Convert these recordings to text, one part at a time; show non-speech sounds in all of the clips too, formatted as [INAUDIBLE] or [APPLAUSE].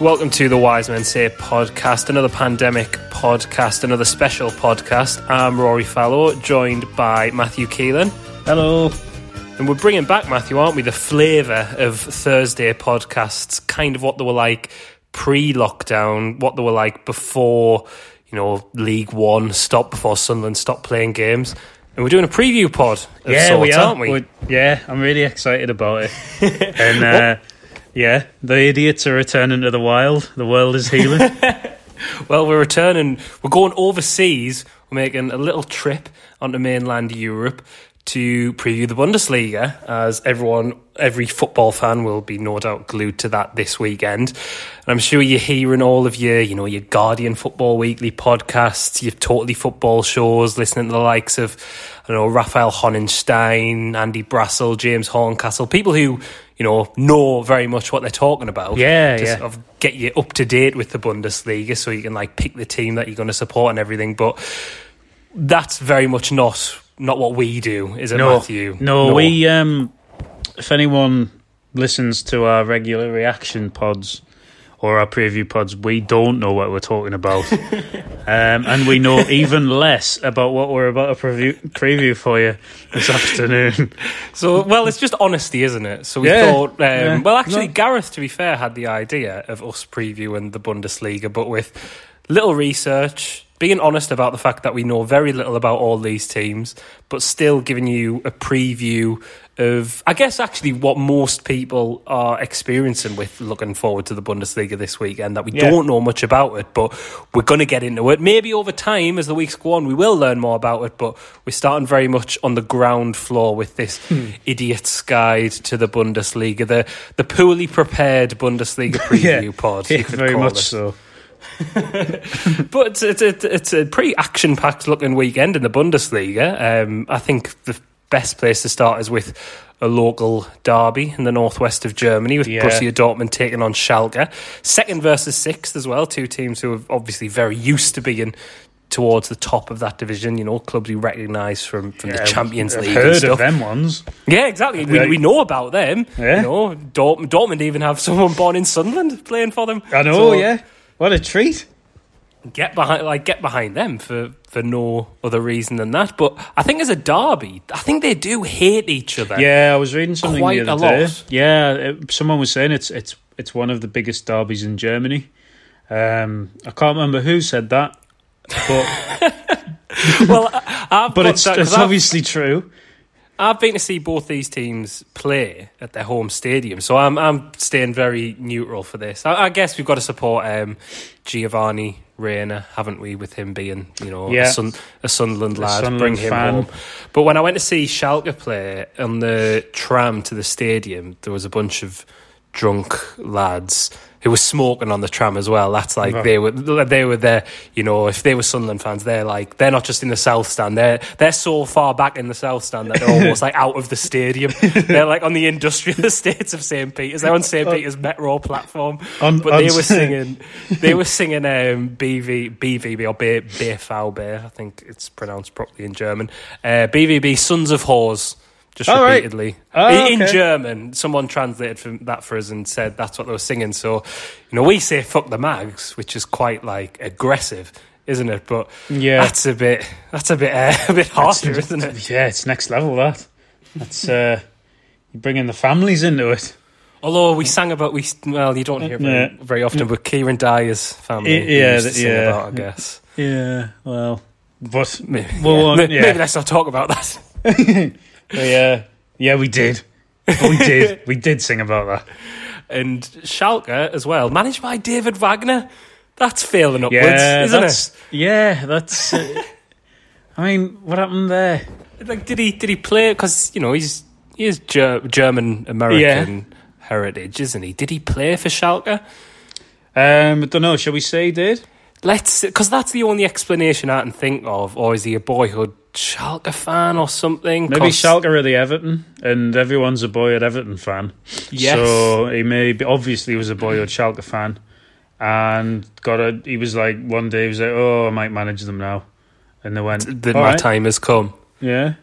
Welcome to the Wise Men Say podcast, another pandemic podcast, another special podcast. I'm Rory Fallow, joined by Matthew Keeling. Hello. And we're bringing back, Matthew, aren't we? The flavour of Thursday podcasts, kind of what they were like pre lockdown, what they were like before, you know, League One stopped, before Sunderland stopped playing games. And we're doing a preview pod of yeah, sorts, we are. aren't we? We're- yeah, I'm really excited about it. [LAUGHS] and uh, yeah, the idiots are returning to the wild. The world is healing. [LAUGHS] Well, we're returning. We're going overseas. We're making a little trip onto mainland Europe to preview the Bundesliga, as everyone, every football fan will be no doubt glued to that this weekend. And I'm sure you're hearing all of your, you know, your Guardian Football Weekly podcasts, your Totally Football shows, listening to the likes of, I don't know, Raphael Honigstein, Andy Brassell, James Horncastle, people who, you know, know very much what they're talking about. Yeah, to yeah. sort of get you up to date with the Bundesliga so you can like pick the team that you're going to support and everything. But that's very much not not what we do, is it, no, Matthew? no, we. Um, if anyone listens to our regular reaction pods or our preview pods, we don't know what we're talking about, [LAUGHS] um, and we know even less about what we're about to preview, preview for you this afternoon. [LAUGHS] So, well, it's just honesty, isn't it? So we Yeah, thought, um, yeah. well, actually, No. Gareth, to be fair, had the idea of us previewing the Bundesliga, but with little research, being honest about the fact that we know very little about all these teams, but still giving you a preview of, I guess, actually what most people are experiencing with looking forward to the Bundesliga this weekend, that we Yeah. don't know much about it, but we're going to get into it. Maybe over time, as the weeks go on, we will learn more about it, but we're starting very much on the ground floor with this Hmm. idiot's guide to the Bundesliga, the, the poorly prepared Bundesliga [LAUGHS] preview pod. you yeah, very much it. so. [LAUGHS] But it's, it's, it's, a pretty action packed looking weekend in the Bundesliga. Um, I think the best place to start is with a local derby in the northwest of Germany with Yeah. Borussia Dortmund taking on Schalke. Second versus sixth as well. Two teams who are obviously very used to being towards the top of that division. You know, clubs we recognise from, from the Champions League heard of them ones. Yeah, exactly. We, Right. we know about them. Yeah. You know, Dortmund, Dortmund even have someone born in Sunderland playing for them. I know, So- yeah. What a treat. get behind like get behind them for for no other reason than that. But I think as a derby, I think they do hate each other. Yeah, I was reading something Quite the a other day. lot. Yeah, it, someone was saying it's it's it's one of the biggest derbies in Germany. Um, I can't remember who said that, but [LAUGHS] Well, I've [LAUGHS] but it's it's obviously true. I've been to see both these teams play at their home stadium, so I'm I'm staying very neutral for this. I, I guess we've got to support um, Giovanni Reyna, haven't we? With him being you know Yeah. a, Sun, a Sunderland lad, Sunderland bring him fan. home. But when I went to see Schalke play on the tram to the stadium, there was a bunch of drunk lads who were smoking on the tram as well. That's like they were they were there. You know, if they were Sunderland fans, they're like they're not just in the south stand. They're they're so far back in the south stand that they're [LAUGHS] almost like out of the stadium. they're like on the industrial [LAUGHS] estates of St Peter's. They're on St Peter's metro platform. But they were singing. They were singing um, BV BVB or B- BVB. I think it's pronounced properly in German. Uh, BVB Sons of Whores. Just right. repeatedly Oh, in, okay. German. Someone translated from that for us and said that's what they were singing. So, you know, we say "fuck the mags," which is quite like aggressive, isn't it? But Yeah. that's a bit that's a bit uh, [LAUGHS] a bit harsher, isn't it? Yeah, it's next level. That that's uh, you bringing the families into it. Although we sang about we well, you don't hear very, Yeah. very often, but Kieran Dyer's family, we yeah, used to th- sing yeah. about, I guess. Yeah, well, but Maybe, well, yeah. uh, May- yeah. maybe let's not talk about that. [LAUGHS] [LAUGHS] yeah, yeah, we did. we did. [LAUGHS] We did sing about that. and Schalke as well, managed by David Wagner. That's failing upwards, Yeah, isn't that's, it? Yeah, that's. Uh, I mean, what happened there? Like, did he did he play? Because you know he's he is Ger- German American heritage, isn't he? Did he play for Schalke? Um, I don't know. Shall we say he did? Let's because that's the only explanation I can think of. Or is he a boyhood Schalke fan or something? Maybe 'Cause- Schalke are the Everton, and everyone's a boy at Everton fan. Yes. So he may be, obviously was a boyhood Schalke fan, and got a. He was like one day he was like, "Oh, I might manage them now," and they went, "All my right." time has come. Yeah,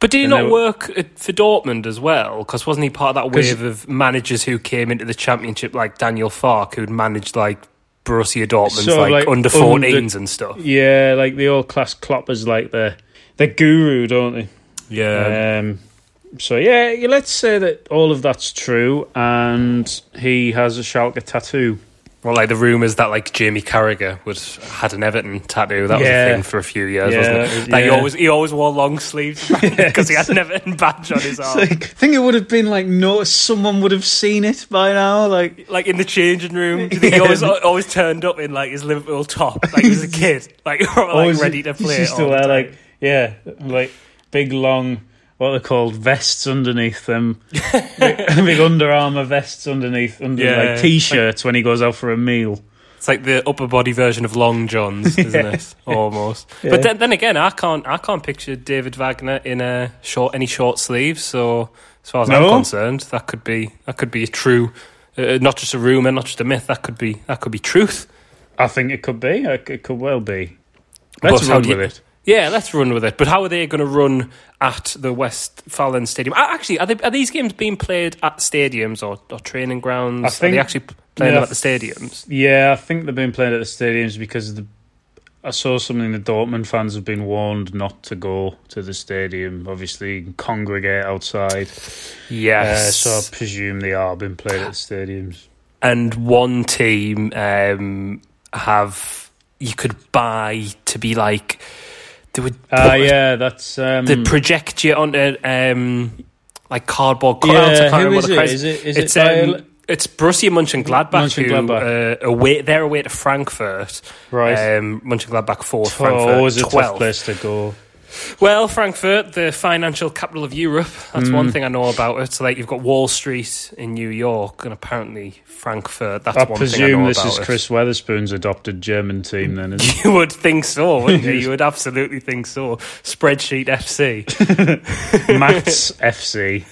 But did he And not they work at, for Dortmund as well? Because wasn't he part of that wave of managers who came into the championship, like Daniel Farke, who'd managed like Borussia Dortmund's Sort of like, like under 14s and stuff? yeah, like the old class Klopp is like the the guru, don't they? Yeah. Um, so yeah, yeah, let's say that all of that's true, and he has a Schalke tattoo. Well, like the rumours that like Jamie Carragher would had an Everton tattoo. That was a thing for a few years, Yeah, wasn't it? was- Like he always he always wore long sleeves [LAUGHS] [LAUGHS] because he had an Everton badge on his arm. Like, I think it would have been like no, someone would have seen it by now. Like like in the changing room. Do you think he [LAUGHS] always always turned up in like his Liverpool top, like he was a kid, like, like always ready to play. He used to wear like yeah, like big long what they're called vests underneath them, [LAUGHS] big, big Under Armour vests underneath under Yeah, like t-shirts when he goes out for a meal. It's like the upper body version of Long Johns, isn't [LAUGHS] Yeah. it? Almost. [LAUGHS] Yeah. But then, then again, I can't I can't picture David Wagner in a short any short sleeves. So as far as I'm concerned, that could be that could be a true, uh, not just a rumor, not just a myth. That could be that could be truth. I think it could be. It could well be. Let's But run do you- with it. Yeah, let's run with it. But how are they going to run at the West Westfalen Stadium? Uh, Actually, are, they, are these games being played at stadiums or, or training grounds? I are they think- actually playing yeah, them at the stadiums? Yeah, I think they've been playing at the stadiums because the. I saw something the Dortmund fans have been warned not to go to the stadium. Obviously, congregate outside. Uh, Yes. so I presume they are being played at the stadiums. and one team um, have you could buy to be like they would Ah, put- yeah, that's um, they project you onto um, like cardboard cutouts. Yeah, who is it? Is it- is it's it um, it's Borussia Mönchengladbach, who Mönchengladbach. uh, away they're away to Frankfurt. right. Um, Mönchengladbach four, oh, Frankfurt always a tough twelve. place to go. Well, Frankfurt, the financial capital of Europe. That's Mm. one thing I know about it. So, like, you've got Wall Street in New York, and apparently Frankfurt. That's I one thing I presume know this about is it. Chris Weatherspoon's adopted German team. Then, isn't it? [LAUGHS] You would think so, wouldn't you? [LAUGHS] You would absolutely think so. Spreadsheet FC. [LAUGHS] Maths FC.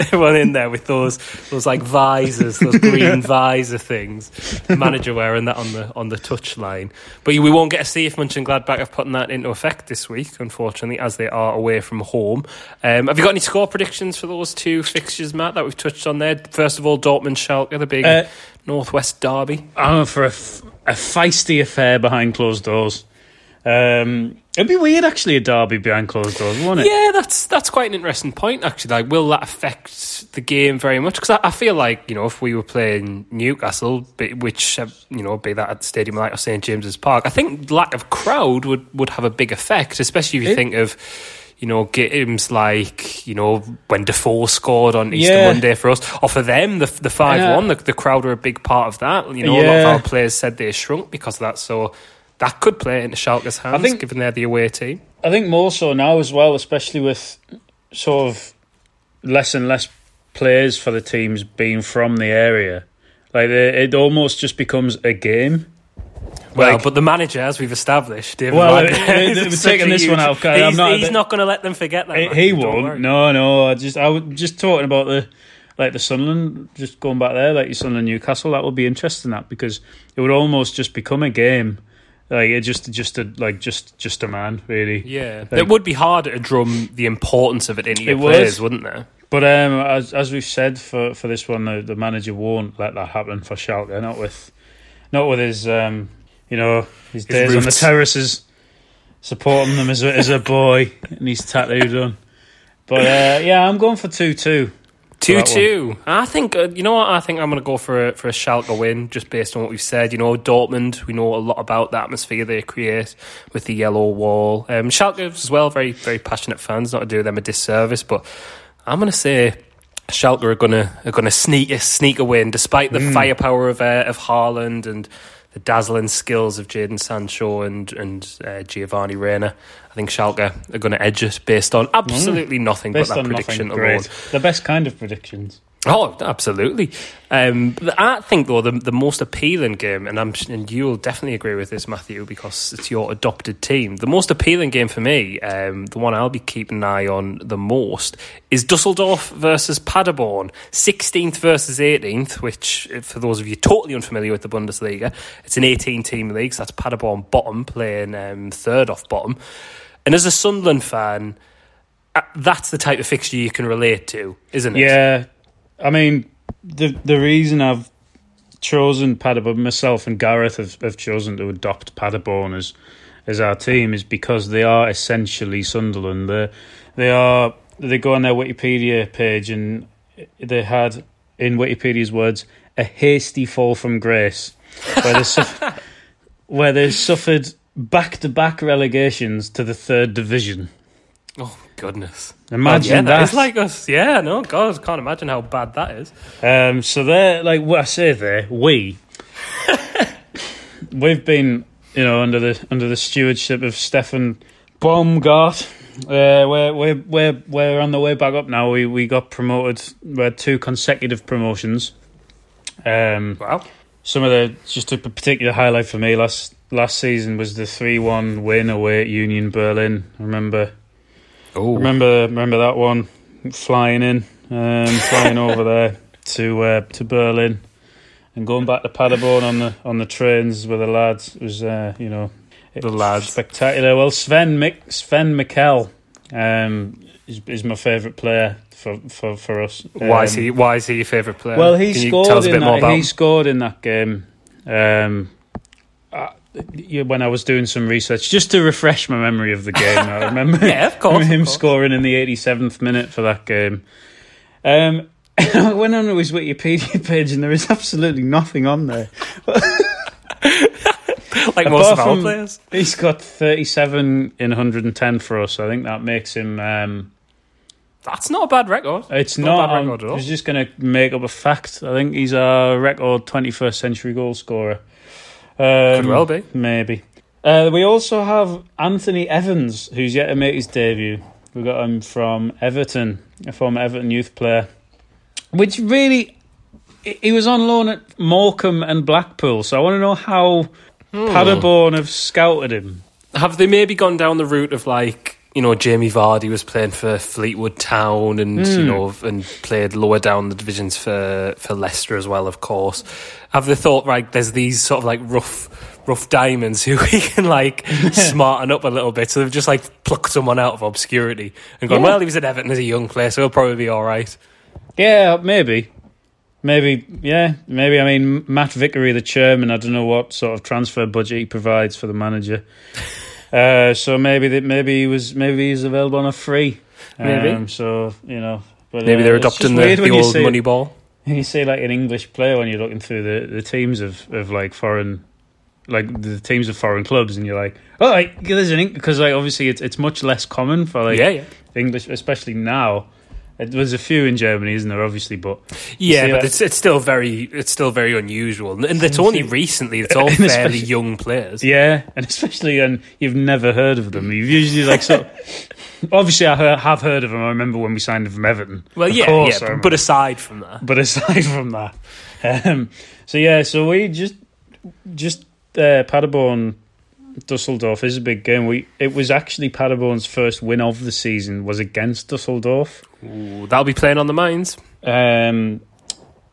Everyone in there with those those like visors, those green visor things. The manager wearing that on the on the touch line. But we won't get to see if Mönchengladbach have put that into effect this week, unfortunately, as they are away from home. Um, have you got any score predictions for those two fixtures, Matt, that we've touched on there? First of all, Dortmund Schalke, the big Uh, Northwest derby. I'm for a, f- a feisty affair behind closed doors. Um, it'd be weird, actually, a derby behind closed doors, wouldn't it? Yeah, that's that's quite an interesting point. Actually, like, will that affect the game very much? Because I, I feel like you know, if we were playing Newcastle, which uh, you know, be that at the stadium like or St James's Park, I think lack of crowd would would have a big effect, especially if you It- think of. You know, games like you know when Defoe scored on Easter Yeah. Monday for us, or for them the the five one. The, the crowd were a big part of that. You know, a lot of our players said they shrunk because of that. So that could play into Schalke's hands, I think- given they're the away team. I think more so now as well, especially with sort of less and less players for the teams being from the area. Like they, it almost just becomes a game. Well, Like- but the manager, as we've established, David Well, Wagner, [LAUGHS] taking a this one huge- out, 'cause I'm He's, not- he's not going to let them forget that. He, he won't. No, no. I just I was just talking about the like the Sunderland, just going back there, like your Sunderland Newcastle. That would be interesting. That because it would almost just become a game. Like it just just a like just just a man really. Yeah, Like- it would be harder to drum the importance of it into your It would. players, wouldn't there? But um, as as we've said for, for this one, the, the manager won't let that happen for Schalke. Not with, not with his um, you know, his, days on the terraces, supporting them as a, as a boy, and he's tattooed on. But uh, yeah, I'm going for two two. Two two. I think uh, you know what. I think I'm going to go for a, for a Schalke win, just based on what we've said. You know, Dortmund. We know a lot about the atmosphere they create with the yellow wall. Um, Schalke as well. Very very passionate fans. Not to do them a disservice, but I'm going to say Schalke are gonna are gonna sneak sneak a win, despite the firepower of uh, of Haaland and the dazzling skills of Jadon Sancho and and uh, Giovanni Reyna. I think Schalke are going to edge it based on absolutely nothing Based but that prediction nothing alone. great. The best kind of predictions. Oh, absolutely. Um, I think though the the most appealing game, and I'm and you'll definitely agree with this, Matthew, because it's your adopted team. The most appealing game for me, um, the one I'll be keeping an eye on the most, is Dusseldorf versus Paderborn, 16th versus 18th. Which, for those of you totally unfamiliar with the Bundesliga, it's an 18 team league. So that's Paderborn bottom playing um, third off bottom. And as a Sunderland fan, uh, that's the type of fixture you can relate to, isn't it? Yeah, I mean the the reason I've chosen Paderborn myself and Gareth have, have chosen to adopt Paderborn as as our team is because they are essentially Sunderland. They they are they go on their Wikipedia page and they had in Wikipedia's words a hasty fall from grace where they suff- [LAUGHS] where they suffered back to back relegations to the third division. Oh goodness! Imagine God, yeah, that. It's like us. Yeah, no, God, can't imagine how bad that is. Um, so they're like what I say there. We [LAUGHS] we've been you know under the under the stewardship of Steffen Baumgart. Uh, we're we're we're we're on the way back up now. We we got promoted. We had two consecutive promotions. Um, Wow. some of the just a particular highlight for me last last season was the three one win away at Union Berlin. I remember Oh, Remember, remember that one flying in, um, flying over there to uh, to Berlin, and going back to Paderborn on the on the trains with the lads it was uh, you know it The was lads. spectacular. Well, Sven Mick, Sven Michel um, is, is my favourite player for for for us. why is Um, he? Why is he your favourite player? well, he Can scored tell us a bit in that. He scored in that game. Um, when I was doing some research, just to refresh my memory of the game, I remember [LAUGHS] Yeah, of course, him of course. scoring in the 87th minute for that game. Um, [LAUGHS] I went on to his Wikipedia page, and there is absolutely nothing on there. [LAUGHS] like most of our players. He's got 37 in 110 for us. I think that makes him. Um, That's not a bad record. It's Not a bad record at I all. was just going to make up a fact. I think he's a record 21st century goal scorer. Um, Could well be. Maybe. Uh, we also have Anthony Evans, who's yet to make his debut. We got him from Everton, a former Everton youth player. Which really, he he was on loan at Morecambe and Blackpool. So I want to know how Hmm. Paderborn have scouted him. Have they maybe gone down the route of like you know Jamie Vardy was playing for Fleetwood Town and Hmm. you know and played lower down the divisions for for Leicester as well, of course. Have they thought right? There's these sort of like rough rough diamonds [LAUGHS] who we can like [LAUGHS] smarten up a little bit. So they've just like plucked someone out of obscurity and gone. Yeah. Well, he was at Everton as a young player, so he'll probably be all right. Yeah, maybe. Maybe, yeah, maybe. I mean, Matt Vickery, the chairman, I don't know what sort of transfer budget he provides for the manager. Uh, so maybe that maybe he was maybe he's available on a free. Maybe. Um, so you know, but Maybe uh, they're adopting the, the old see- money ball. You say like an English player when you're looking through the, the teams of, of like foreign, like the teams of foreign clubs, and you're like, oh, like, there's an because like obviously it's it's much less common for like yeah, yeah. English, especially now. There's a few in Germany, isn't there? Obviously, but Yeah, but uh, it's it's still very it's still very unusual, and it's only [LAUGHS] recently. It's [LAUGHS] all fairly young players. Yeah, and especially when you've never heard of them. You've usually like so. [LAUGHS] obviously, I have heard of them. I remember when we signed them from Everton. Well, Of yeah, course yeah. But, but aside from that, but aside from that, um, so yeah, so we just just uh, Paderborn Dusseldorf is a big game. We it was actually Paderborn's first win of the season was against Dusseldorf. ooh, that'll be playing on the minds. Um,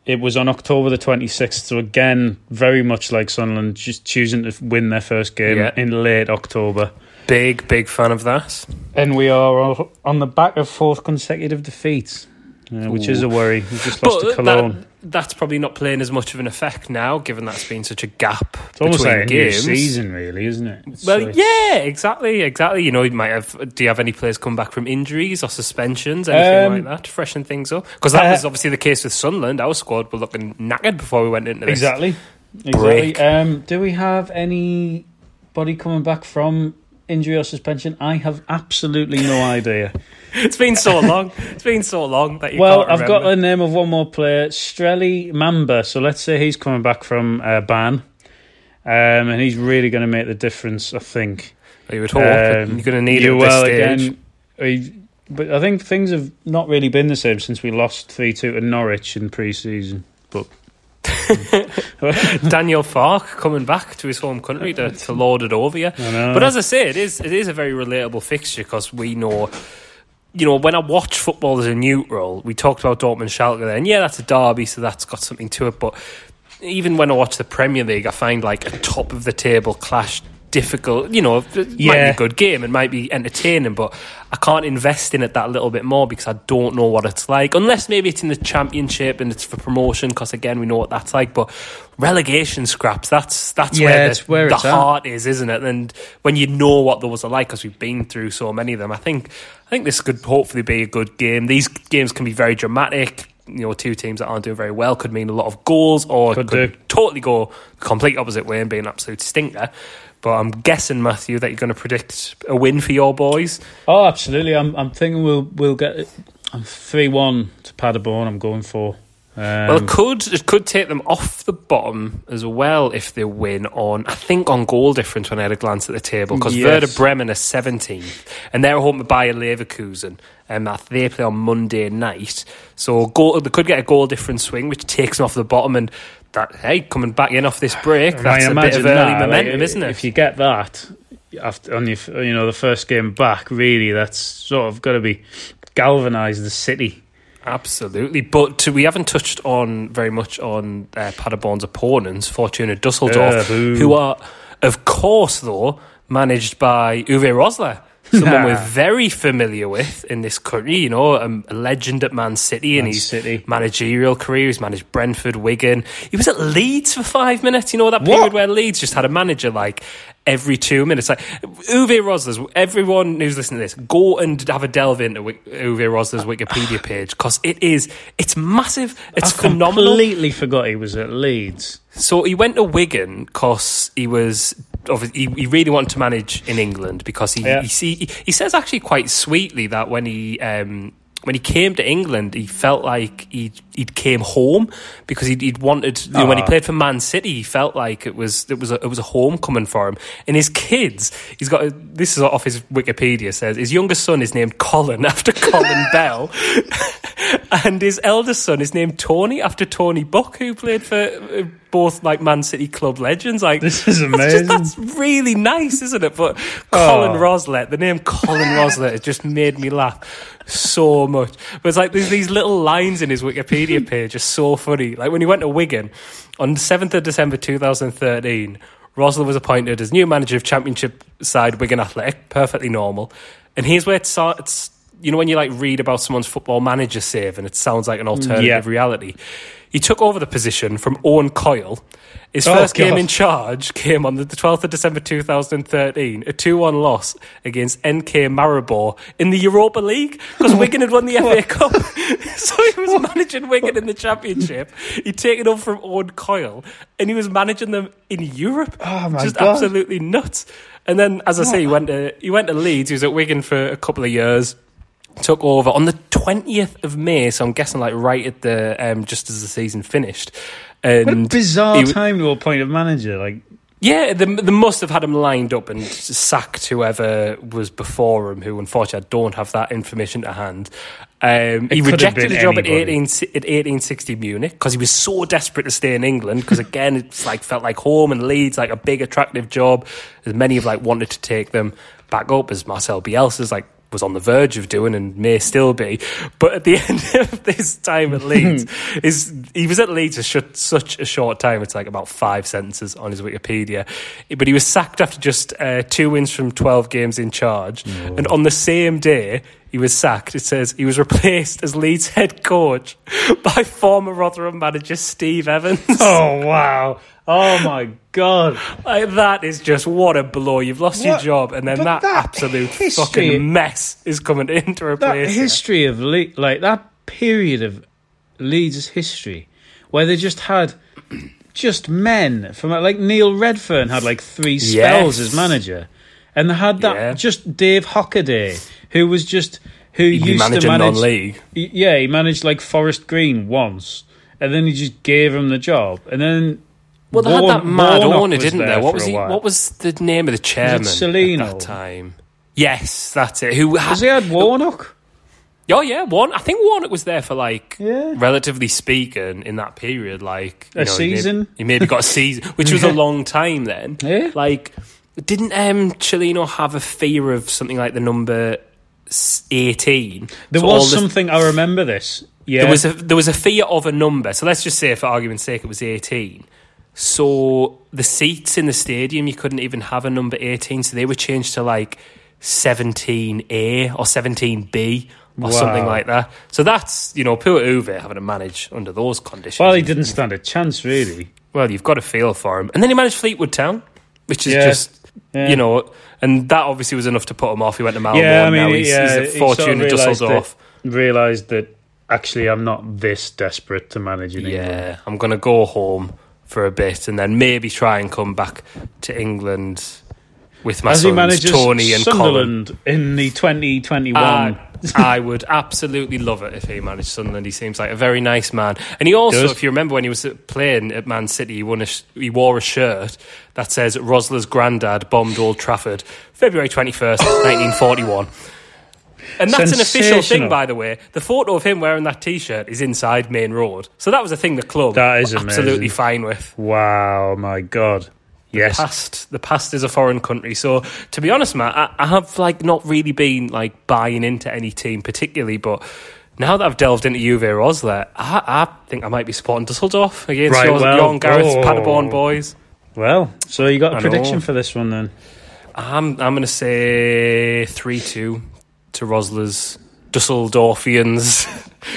it was on October the 26th, so again, very much like Sunderland, just choosing to win their first game Yeah. in late October. Big, big fan of that. And we are on the back of fourth consecutive defeats, uh, which is a worry. We just lost to But Cologne. That, that's probably not playing as much of an effect now, given that's been such a gap it's almost between like games. season, really, isn't it? It's Well, like- yeah, exactly, exactly. You know, you might have. Do you have any players come back from injuries or suspensions, anything Um, like that, to freshen things up? Because that uh, was obviously the case with Sunderland. Our squad were looking knackered before we went into this. Exactly. Exactly. break. Um, do we have anybody coming back from injury or suspension? I have absolutely no idea. [LAUGHS] It's been so long. It's been so long that you well, I've got the name of one more player, Streli Mamba. So let's say he's coming back from uh, ban, um, and he's really going to make the difference. I think. You would hope um, you're going to need you it well again. But I think things have not really been the same since we lost three two to Norwich in pre-season. But [LAUGHS] Daniel Farke coming back to his home country to, to lord it over you. But as I say, it is it is a very relatable fixture because we know. You know, when I watch football as a neutral, we talked about Dortmund Schalke there, and yeah, that's a derby, so that's got something to it. But even when I watch the Premier League, I find like a top of the table clash difficult. You know, it might be Yeah. a good game and might be entertaining, but I can't invest in it that little bit more because I don't know what it's like. Unless maybe it's in the Championship and it's for promotion, because again, we know what that's like. But relegation scraps, that's that's Yeah, where the, where the at. heart is, isn't it? And when you know what those are like, because we've been through so many of them, I think I think this could hopefully be a good game. These games can be very dramatic. You know, two teams that aren't doing very well could mean a lot of goals, or Could could totally go the complete opposite way and be an absolute stinker. But I'm guessing, Matthew, that you're going to predict a win for your boys. oh, absolutely, I'm I'm thinking we'll we'll get it. I'm three one to Paderborn. I'm going for. Um, Well, it could it could take them off the bottom as well if they win on I think on goal difference when I had a glance at the table because Yes. Werder Bremen are seventeenth and they're home to Bayer Leverkusen and that they play on Monday night. So goal they could get a goal difference swing which takes them off the bottom and that hey coming back in off this break, that's a bit of early that, momentum, like, isn't it? If you get that after on your you know the first game back, really, that's sort of got to be galvanise the city. Absolutely, but to, we haven't touched on very much on uh, Paderborn's opponents, Fortuna Dusseldorf, Uh, who are, of course, though managed by Uwe Rosler, someone we're [LAUGHS] very familiar with in this country. You know, um, a legend at Man City, in Man his City. managerial career. He's managed Brentford, Wigan. He was at Leeds for five minutes. You know that period What? where Leeds just had a manager like every two minutes. Like Uwe Rosler's. Everyone who's listening to this, go and have a delve into Uwe Rosler's Wikipedia [SIGHS] page because it is it's massive. It's I phenomenal. completely forgot he was at Leeds. So he went to Wigan because he was. Obvi- He, he really wanted to manage in England because he Yeah. he, he says actually quite sweetly that when he um, when he came to England he felt like he he'd came home because he'd, he'd wanted you know, when he Ah. played for Man City he felt like it was it was a, it was a homecoming for him and his kids he's got a, this is off his Wikipedia says his youngest son is named Colin [LAUGHS] after Colin Bell and his eldest son is named Tony after Tony Book, who played for uh, both like Man City club legends. Like This is that's, amazing. just, that's really nice, isn't it? But Colin Oh. Roslet, the name Colin Rosler, has just made me laugh so much. But it's like there's these little lines in his Wikipedia [LAUGHS] page are so funny. Like when he went to Wigan on the seventh of December 2013. Rosler was appointed as new manager of Championship side Wigan Athletic, perfectly normal. And here's where it starts. You know when you like read about someone's football manager save and it sounds like an alternative Yeah. reality. He took over the position from Owen Coyle. His Oh, first game in charge came on the 12th of December 2013, a 2 1 loss against NK Maribor in the Europa League because [LAUGHS] Wigan had won the FA Cup. [LAUGHS] so he was managing Wigan in the Championship. He'd taken over from Owen Coyle and he was managing them in Europe. Oh, my Just God. absolutely nuts. And then, as I say, he went to he went to Leeds. He was at Wigan for a couple of years took over on the 20th of May, so I'm guessing like right at the um, just as the season finished. And What a bizarre w- time to appoint a manager. Like, Yeah, they, they must have had him lined up and sacked whoever was before him, who unfortunately I don't have that information to hand. Um, he rejected a job at, 18, at 1860 Munich because he was so desperate to stay in England. Because again, it's like felt like home and Leeds, like a big attractive job. As many have like wanted to take them back up, as Marcel Bielsa's like was on the verge of doing and may still be. But at the [LAUGHS] end of this time at Leeds, [LAUGHS] is he was at Leeds for such a short time. It's like about five sentences on his Wikipedia. But he was sacked after just uh, two wins from 12 games in charge. And on the same day, he was sacked. It says he was replaced as Leeds head coach by former Rotherham manager Steve Evans. [LAUGHS] oh wow! Oh my god! Like, that is just what a blow. You've lost your job, and then that, that absolute history- fucking mess is coming in to That replace you. history of Le- like that period of Leeds' history, where they just had just men from like Neil Redfearn had like three spells Yes. as manager, and they had that Yeah. just Dave Hockaday, who was just who He'd used to manage non-league. Yeah, he managed like Forest Green once, and then he just gave him the job, and then Well, they had that mad Warnock owner, didn't they? What was he? What was the name of the chairman Cellino? at that time? Yes, that's it. Who Has he had Warnock? Oh yeah, Warn. I think Warnock was there for like, Yeah. relatively speaking, in that period, like you A know, he may- season? He maybe, got a season, which was a [LAUGHS] long time then. Yeah. Like, didn't um Cellino have a fear of something like the number eighteen? There So was the- something I remember this. Yeah, There was a there was a fear of a number. So let's just say, for argument's sake, it was eighteen. So the seats in the stadium, you couldn't even have a number eighteen. So they were changed to like seventeen A or seventeen B or something like that. So that's you know poor Uwe having to manage under those conditions. well, he didn't stand a chance really. Well, you've got to feel for him, and then he managed Fleetwood Town, which is Yeah. just. Yeah. You know, and that obviously was enough to put him off. He went to Malmo, yeah, I and mean, now he's, yeah, he's he a sort of fortune realised Dusseldorf. that, realised that actually I'm not this desperate to manage in England. Yeah, I'm going to go home for a bit and then maybe try and come back to England with my As he sons Tony and Colin. Sunderland in the 2021. Uh, [LAUGHS] I would absolutely love it if he managed Sunderland. He seems like a very nice man, and he also, Does. if you remember when he was playing at Man City, he, won a, he wore a shirt that says "Rosler's granddad bombed Old Trafford, February twenty first, [LAUGHS] nineteen forty one." And that's an official thing, by the way. The photo of him wearing that T-shirt is inside Main Road, so that was a thing the club That is absolutely amazing. fine with. wow, my God. Yes. past the past is a foreign country. So to be honest, Matt, I, I have like not really been like buying into any team particularly, but now that I've delved into Uwe Rosler, I, I think I might be supporting Dusseldorf against Right, yours, well, Gareth's oh. Paderborn boys. Well, so you got a I prediction know. for this one then? I'm I'm going to say three two to Rosler's Dusseldorfians,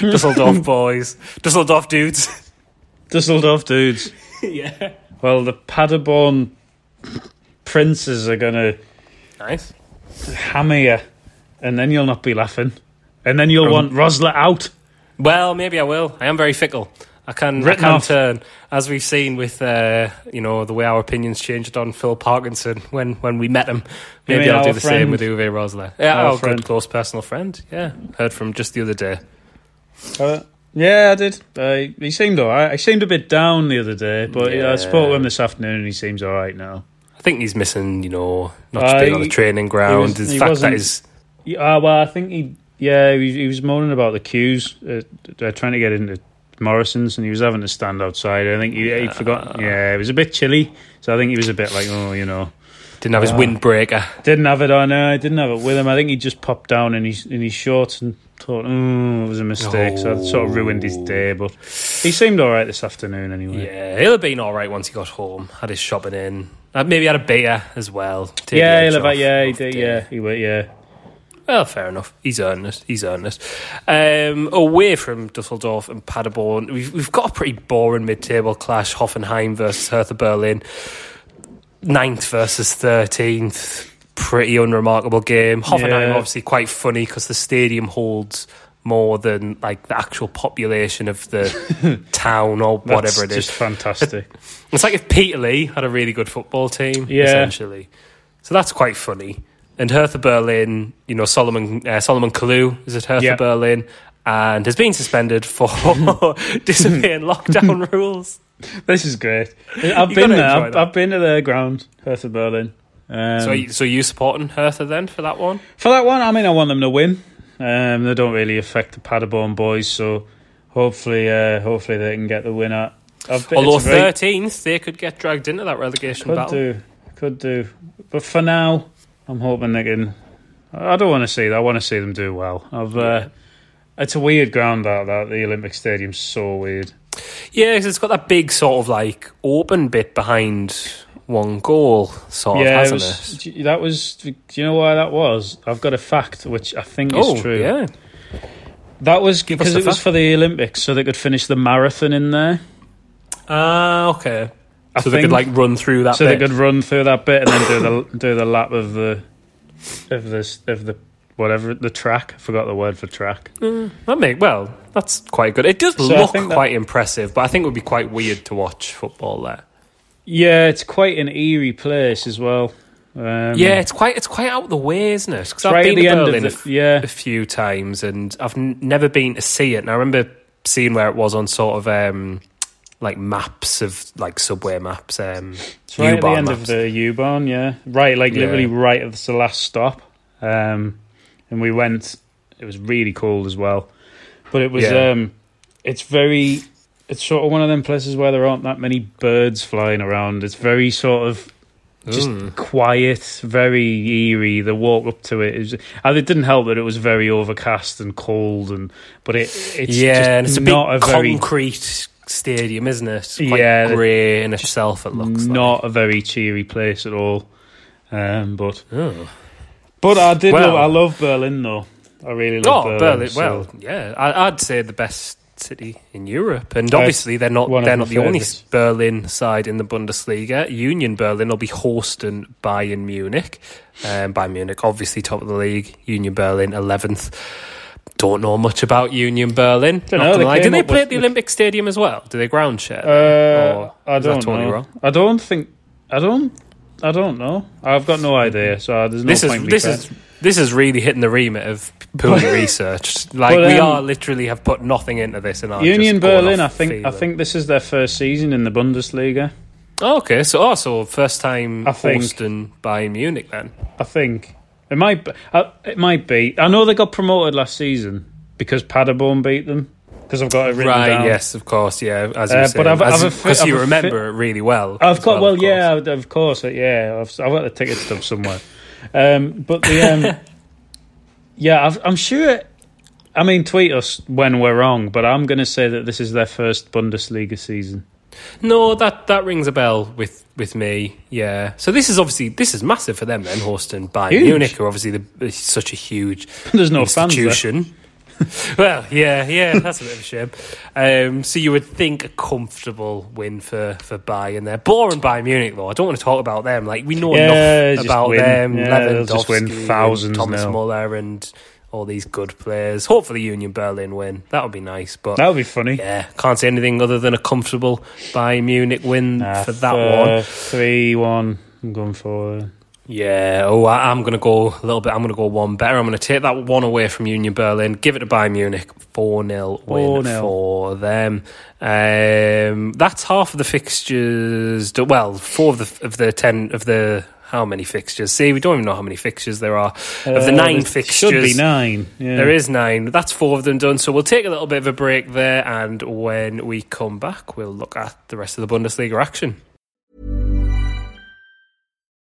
[LAUGHS] Dusseldorf [LAUGHS] boys, Dusseldorf dudes. Dusseldorf dudes. [LAUGHS] yeah, Well, the Paderborn princes are going to nice. hammer you, and then you'll not be laughing. And then you'll Um, want Rosler out. Well, maybe I will. I am very fickle. I can I Written can off. turn, as we've seen with uh, you know the way our opinions changed on Phil Parkinson when, when we met him. Maybe I'll do the friend? same with Uwe Rosler. Yeah, Our our, friend. good close personal friend. Yeah, heard from just the other day. Uh, yeah, I did. Uh, he seemed all right. I seemed a bit down the other day, but yeah. I spoke to him this afternoon and he seems all right now. I think he's missing, you know, not Uh, just being on the training ground. was- the fact that Yeah, uh, well, I think he, yeah, he, he was moaning about the queues. Uh, they're trying to get into Morrison's and he was having to stand outside. I think he, he forgot. Yeah, it was a bit chilly, so I think he was a bit like, oh, you know, didn't have his Uh, windbreaker. didn't have it on. Uh, didn't have it with him. I think he just popped down in his in his shorts and thought, oh, it was a mistake. So it sort of ruined his day. But he seemed all right this afternoon anyway. Yeah, he'll have been all right once he got home. Had his shopping in. Uh, maybe had a beer as well. Take Yeah, he'll have, off yeah, he did. Yeah, he went. Yeah, Well, fair enough. He's earnest. He's earnest. Um, away from Dusseldorf and Paderborn, we've, we've got a pretty boring mid-table clash. Hoffenheim versus Hertha Berlin. Ninth versus 13th. Pretty unremarkable game. Hoffenheim Yeah. obviously quite funny because the stadium holds more than like the actual population of the [LAUGHS] town or whatever it is. just fantastic. It's like if Peterlee had a really good football team, Yeah. essentially. So that's quite funny. And Hertha Berlin, you know, Solomon uh, Solomon Kalou is at Hertha Yeah. Berlin and has been suspended for [LAUGHS] [LAUGHS] disobeying lockdown rules. This is great. I've You been there. I've. I've been to their ground, Hertha Berlin. Um, so, so you supporting Hertha then for that one? for that one, I mean, I want them to win. Um, they don't really affect the Paderborn boys, so hopefully, uh, hopefully they can get the winner. I've Although it's a very- thirteenth, they could get dragged into that relegation could battle. do, could do. But for now, I'm hoping they can. I don't want to see that. I want to see them do well. I've. Uh, it's a weird ground that that the Olympic Stadium's so weird. Yeah, 'cause it's got that big sort of like open bit behind one goal, sort of, yeah, hasn't was, it? that was. Do you know why that was? I've got a fact which I think Oh, is true. yeah. That was us because it was for the Olympics, so they could finish the marathon in there. Ah, okay. I so they could like run through that so bit. they could run through that bit and then do the [COUGHS] do the lap of the of this of the whatever the track. I forgot the word for track. That make well, that's quite good. It does So look think that- quite impressive, but I think it would be quite weird to watch football there. Yeah, it's quite an eerie place as well. Um, Yeah, it's quite it's quite out the way, isn't it? 'Cause I've been the to end of Berlin the- a f- yeah. a few times, and I've n- never been to see it. And I remember seeing where it was on sort of um, like maps of like subway maps. Um, It's right at the end maps. of the U Bahn, yeah. Right, like Yeah. literally right at the last stop. Um, and we went. It was really cold as well, but it was. Yeah. Um, it's very. It's sort of one of them places where there aren't that many birds flying around. It's very sort of just Mm. quiet, very eerie. The walk up to it is. And it didn't help that it was very overcast and cold, and but it it's yeah, and it's a not big a very concrete stadium, isn't it? Quite Yeah, grey in itself. It looks not a very cheery place at all. Um, but Like. Oh. But I did Well- love. I love Berlin though. I really love Oh, Berlin. Berlin. so- Well, yeah, I, I'd say the best city in Europe, and obviously they're not they're not the only. Berlin side in the Bundesliga. Union Berlin will be hosting Bayern Munich. Um, Bayern Munich, obviously top of the league. Union Berlin, eleventh. Don't know much about Union Berlin. Don't know, they. Do they play at the Olympic Stadium as well? Do they ground share? Uh, I is that don't totally know. wrong? I don't think. I don't. I don't know. I've got no idea. So there's no this is point. me this trying- is this is really hitting the remit of poorly researched. Like but, we um, are literally have put nothing into this, in are Union Berlin. I think. I think this is their first season in the Bundesliga. Oh, okay, so also first time I think- hosting Bayern Munich then. I think it might. Be, uh, it might be. I know they got promoted last season because Paderborn beat them. Because I've got it written Right, down. yes, of course, yeah. As you Uh, said, but I've- I've because you I've remember it really well. I've got well, of yeah, of course, yeah. I've, I've got the ticket stub somewhere. Um, but the um, [LAUGHS] yeah, I've, I'm sure. I mean, tweet us when we're wrong, but I'm going to say that this is their first Bundesliga season. No, that that rings a bell with with me. Yeah. So this is obviously this is massive for them then hosting Bayern Huge. Munich, are obviously the, such a huge [LAUGHS] There's no fans there. [LAUGHS] well, yeah, yeah, that's a bit of a shame. Um, so you would think a comfortable win for for Bayern there. Boring Bayern Munich though. I don't want to talk about them. Like we know Yeah, enough about win. them. Yeah, just win thousands Thomas now. Muller, and all these good players. Hopefully, Union Berlin win. That would be nice. But That would be funny. yeah, can't say anything other than a comfortable Bayern Munich win Nah, for that uh, one. Three one. I'm going for. Yeah, oh, I, I'm going to go a little bit. I'm going to go one better. I'm going to take that one away from Union Berlin, give it to Bayern Munich, 4 0 win 4-0. for them. Um, that's half of the fixtures. Well, four of the of the 10 of the. How many fixtures? See, we don't even know how many fixtures there are. of the Uh, nine there fixtures. Should be nine. Yeah. There is nine. That's four of them done. So we'll take a little bit of a break there, and when we come back, we'll look at the rest of the Bundesliga action.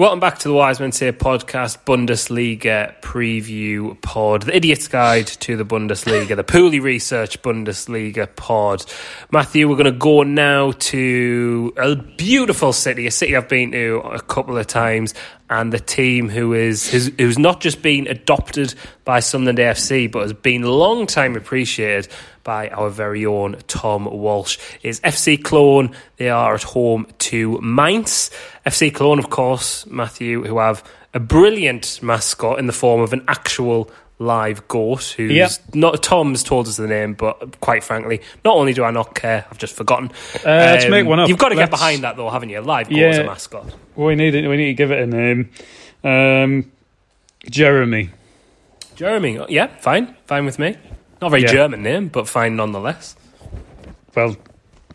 Welcome back to the Wise Say podcast, Bundesliga preview pod, the idiot's guide to the Bundesliga, the poorly Research Bundesliga pod. Matthew, we're going to go now to a beautiful city, a city I've been to a couple of times, and the team who is who's, not just been adopted by Sunderland AFC, but has been long time appreciated by our very own Tom Walsh. Is FC Cologne. They are at home to Mainz. FC Cologne, of course, Matthew, who have a brilliant mascot in the form of an actual live goat who's Yep. not Tom's told us the name, but quite frankly, not only do I not care, I've just forgotten. Um, Uh, let's make one up. You've got to get Let's- behind that though, haven't you? Live goat as a mascot. We need it. We need to give it a name. Um, Jeremy. Jeremy, yeah, fine, fine with me. Not very Yeah. German name, but fine nonetheless. Well,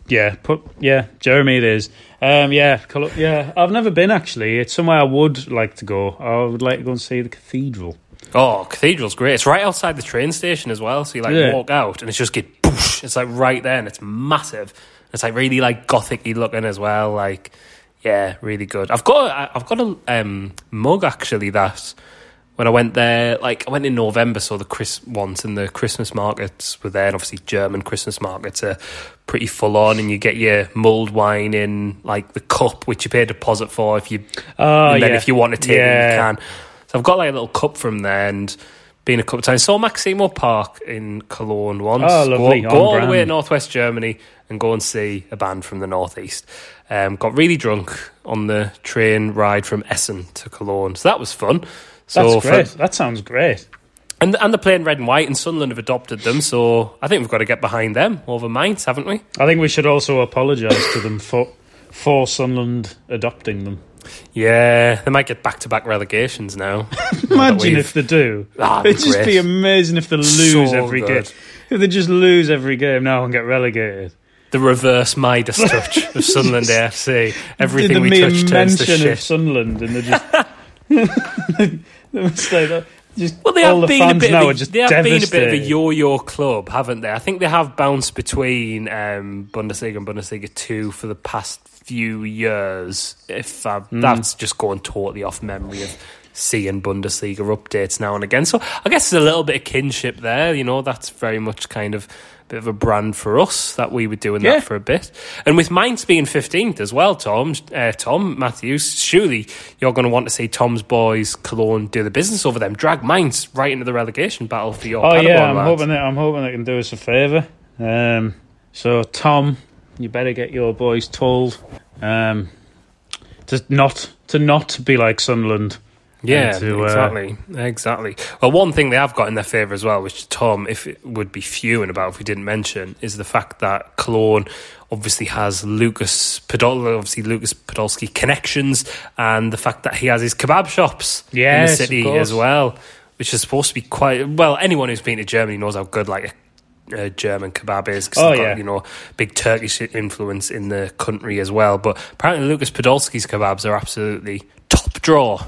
yeah, put yeah, Jeremy it is. Um, yeah, yeah. I've never been actually. It's somewhere I would like to go. I would like to go and see the cathedral. Oh, cathedral's great. It's right outside the train station as well. So you like Yeah. walk out and it's just get boosh. It's like right there and it's massive. It's like really like gothic-y looking as well. Like, yeah, really good. I've got I've got a um, mug actually that when I went there, like I went in November, so the Chris once and the Christmas markets were there, and obviously German Christmas markets are pretty full on, and you get your mulled wine in like the cup, which you pay a deposit for if you Oh, and then yeah. if you want to take it, Yeah. you can. So I've got like a little cup from there and been a couple of times. Saw Maximo Park in Cologne once. Oh, lovely, Go, go all the way to northwest Germany and go and see a band from the northeast. Um, got really drunk on the train ride from Essen to Cologne. So that was fun. So That's for- great. that sounds great. and, and they're playing red and white, and Sunderland have adopted them. So I think we've got to get behind them over Mainz, haven't we? I think we should also apologise to them for for Sunderland adopting them. Yeah, they might get back to back relegations now. [LAUGHS] Imagine if they do. Ah, it'd just be amazing if they lose So every game. good. If they just lose every game now and get relegated. the reverse Midas touch of Sunderland [LAUGHS] AFC. Everything we touch turns to mention of shit. Sunderland and they just [LAUGHS] they must say that. Just Well, they have the been a bit. Of a, just they have been a bit of a yo-yo club, haven't they? I think they have bounced between um, Bundesliga and Bundesliga two for the past few years. If uh, Hmm. that's just going totally off memory of seeing Bundesliga updates now and again. So I guess there's a little bit of kinship there. You know, that's very much kind of. a Bit of a brand for us that we were doing Yeah. that for a bit, and with Mainz being fifteenth as well, Tom, uh, Tom Matthews. Surely you're going to want to see Tom's boys Cologne do the business over them, drag Mainz right into the relegation battle for your. Oh yeah, I'm lads. hoping that I'm hoping they can do us a favour. Um, so Tom, you better get your boys told um, to not to not be like Sunderland. Yeah, to, uh, exactly, exactly. Well, one thing they have got in their favour as well, which Tom, if it would be fuming about if we didn't mention, is the fact that Cologne obviously has Lukas Podol, obviously Lukas Podolski connections, and the fact that he has his kebab shops Yes, in the city as well, which is supposed to be quite well. Anyone who's been to Germany knows how good like a, a German kebab is. 'cause Oh, they've got, you know, big Turkish influence in the country as well. But apparently, Lukas Podolski's kebabs are absolutely top draw.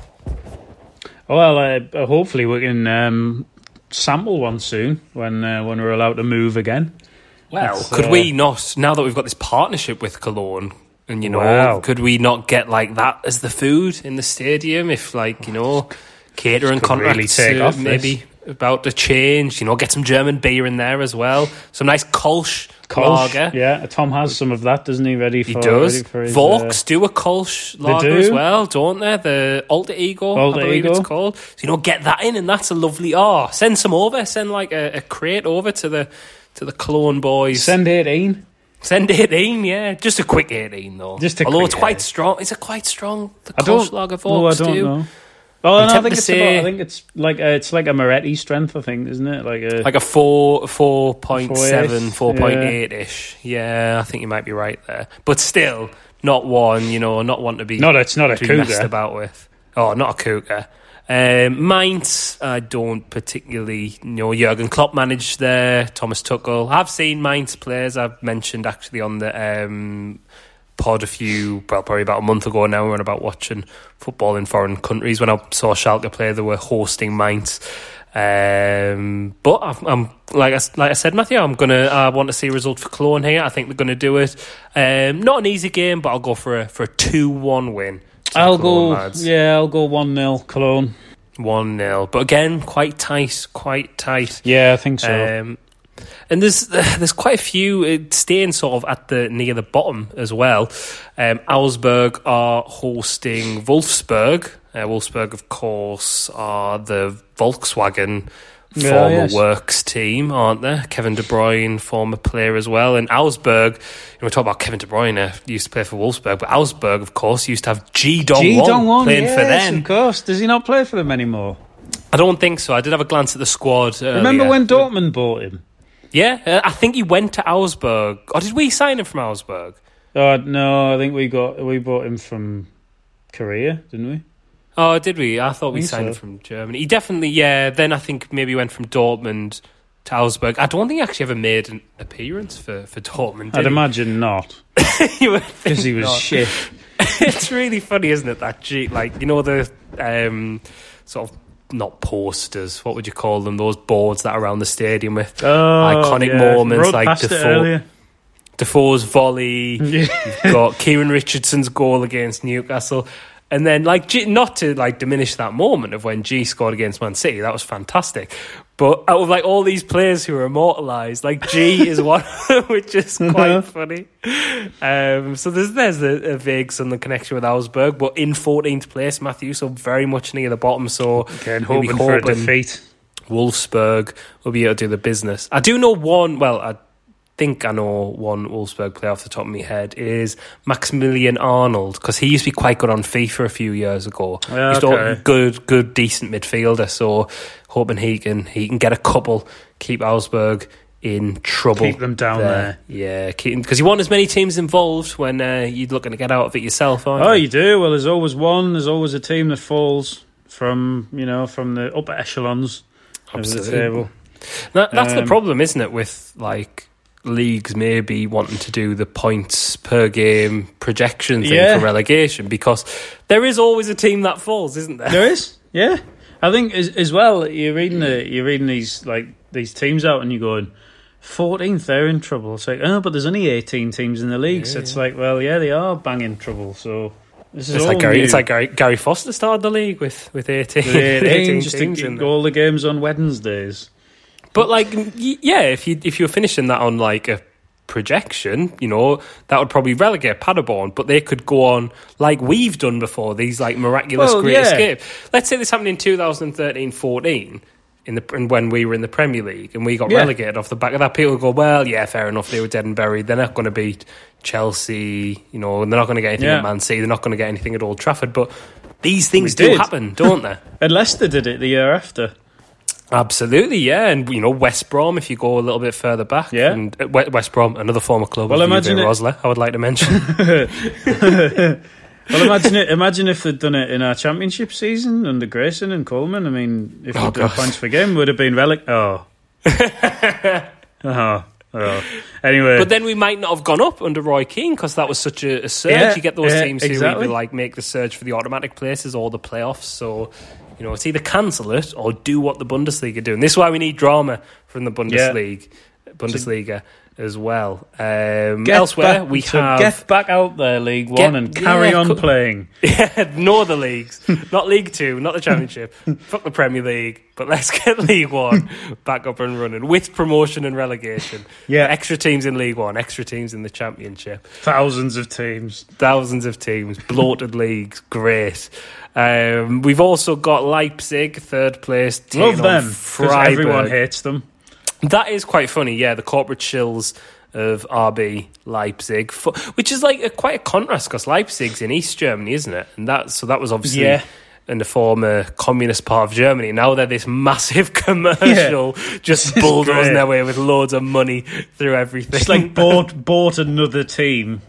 Well, uh, uh, hopefully we can um, sample one soon when uh, when we're allowed to move again. Well, That's, could uh, we not now that we've got this partnership with Cologne, and you know, Wow. could we not get like that as the food in the stadium if, like, you know, catering could really contracts take uh, off this. About to change? You know, get some German beer in there as well, some nice Kolsch, Kolsch, lager. yeah. Tom has some of that, doesn't he? Ready for He does. Ready for his, Vaux uh, do a Kolsch lager as well, don't they? The Alter Ego, Alter I believe Ego. it's called. So you know, get that in, and that's a lovely. Oh, send some over. Send like a, a crate over to the to the Cologne boys. send eighteen. Send 18, yeah. Just a quick 18, though. Just a Although quick, it's quite yeah. strong. Is it quite strong? The I don't. Kolschlager no, I don't do? know. Oh, no, I think it's say- about, I think it's like a, it's like a Moretti strength. I think, isn't it? Like a Like a 4, 4.7, 4.8, 4.8 ish. Yeah, I think you might be right there. But still, not one, you know, not one to be, not. It's not a cougar. about with. Oh, not a cougar. Um, Mainz, I don't particularly know. Jurgen Klopp managed there. Thomas Tuchel. I've seen Mainz players. I've mentioned actually on the um, pod a few, well, probably about a month ago now. When about watching football in foreign countries. When I saw Schalke play, they were hosting Mainz. Um, but I'm, I'm like I, like I said, Matthew. I'm gonna. I want to see a result for Cologne here. I think they're gonna do it. Um, not an easy game, but I'll go for a for a two-one win. I'll Cologne go. lads. Yeah, I'll go one 0 Cologne. One 0 but again, quite tight, quite tight. Yeah, I think so. Um, and there's [SIGHS] there's quite a few uh, staying sort of at the near the bottom as well. Um, Augsburg are hosting Wolfsburg. Uh, Wolfsburg, of course, are the Volkswagen Yeah, former yes. works team, aren't they? Kevin De Bruyne, former player as well. And Augsburg, you know, we talk about Kevin De Bruyne, used to play for Wolfsburg, but Augsburg, of course, used to have G Dong G Won playing yes, for them. Of course, does he not play for them anymore? I don't think so. I did have a glance at the squad. Remember when Dortmund bought him? Yeah, uh, I think he went to Augsburg. Or did we sign him from Augsburg? Oh no, I think we got we bought him from Korea, didn't we? Oh, did we? I thought we signed him from Germany. He definitely, yeah. Then I think maybe went from Dortmund to Augsburg. I don't think he actually ever made an appearance for, for Dortmund. I'd Did imagine not, he? [LAUGHS] You would [LAUGHS] think because he was not. shit. [LAUGHS] it's really funny, isn't it? That Ji, like you know the um, sort of not posters. What would you call them? Those boards that are around the stadium with Oh, iconic yeah. moments Rode like Defoe. Defoe's volley. Yeah. [LAUGHS] You've got Kieran Richardson's goal against Newcastle. And then, like, not to like diminish that moment of when Ji scored against Man City, that was fantastic. But out of like all these players who are immortalised, like Ji is [LAUGHS] one, which is quite funny. Um, so there's there's a, a vague Sunderland connection with Augsburg, but in 14th place, Matthew, so very much near the bottom. So Again, maybe hoping for a defeat. Wolfsburg will be able to do the business. I do know one, well, I think I know one Wolfsburg player off the top of my head is Maximilian Arnold because he used to be quite good on FIFA a few years ago. Yeah, He's okay. a good, good, decent midfielder. So hoping he can he can get a couple, keep Augsburg in trouble. Keep them down there. Yeah, because you want as many teams involved when uh, you're looking to get out of it yourself, aren't Oh, you? you do. Well, there's always one. There's always a team that falls from you know from the upper echelons of the Absolutely. table. That, that's the Um, problem, isn't it? With like leagues maybe wanting to do the points per game projection thing Yeah. for relegation because there is always a team that falls, isn't there? There is, yeah. [LAUGHS] I think as, as well. You're reading the you're reading these like these teams out, and you're going. 14th, they're in trouble. It's like, oh, but there's only 18 teams in the league. so it's like, well, yeah, they are banging trouble. So this is It's all like Gary. new. It's like Gary, Gary Foster started the league with with eighteen, With 18, [LAUGHS] 18 just teams to all the games on Wednesdays. But like, yeah, if you if you're finishing that on like a projection, you know, that would probably relegate Paderborn. But they could go on like we've done before. These like miraculous Well, great yeah. escape. Let's say this happened in 2013-14 in the and when we were in the Premier League and we got Yeah. relegated off the back of that. People would go, well, yeah, fair enough. They were dead and buried. They're not going to beat Chelsea. You know, and they're not going to get anything Yeah. at Man City. They're not going to get anything at Old Trafford. But these things We do did. happen, don't they? [LAUGHS] And Leicester did it the year after. Absolutely, yeah, and you know West Brom. If you go a little bit further back, Yeah. and uh, West Brom, another former club. Well, imagine it- Rosler, I would like to mention. [LAUGHS] Well, imagine it. Imagine if they'd done it in our championship season under Grayson and Coleman. I mean, if Oh, done points per game, would have been relic. Oh, oh, [LAUGHS] oh. Anyway, but then we might not have gone up under Roy Keane because that was such a, a surge. Yeah, you get those yeah, teams who exactly. like make the surge for the automatic places or the playoffs. So you know, it's either cancel it or do what the Bundesliga do. And this is why we need drama from the Bundesliga, Bundesliga as well. Um, elsewhere, back- we so have get back out there, League One, Get- and carry yeah, on co- playing. [LAUGHS] Yeah, no the leagues, [LAUGHS] not League Two, not the Championship. [LAUGHS] Fuck the Premier League, but let's get League One back up and running with promotion and relegation. Yeah. extra teams in League One, extra teams in the Championship, Thousands of teams. thousands of teams, bloated leagues, great. Um, we've also got Leipzig, third place. Love them Freiburg. everyone hates them. That is quite funny, yeah. The corporate shills of RB Leipzig, which is like a, quite a contrast because Leipzig's in East Germany, isn't it? And that so that was obviously Yeah. in the former communist part of Germany. Now they're this massive [LAUGHS] commercial, [LAUGHS] just is bulldozing their way with loads of money through everything. Just like [LAUGHS] bought bought another team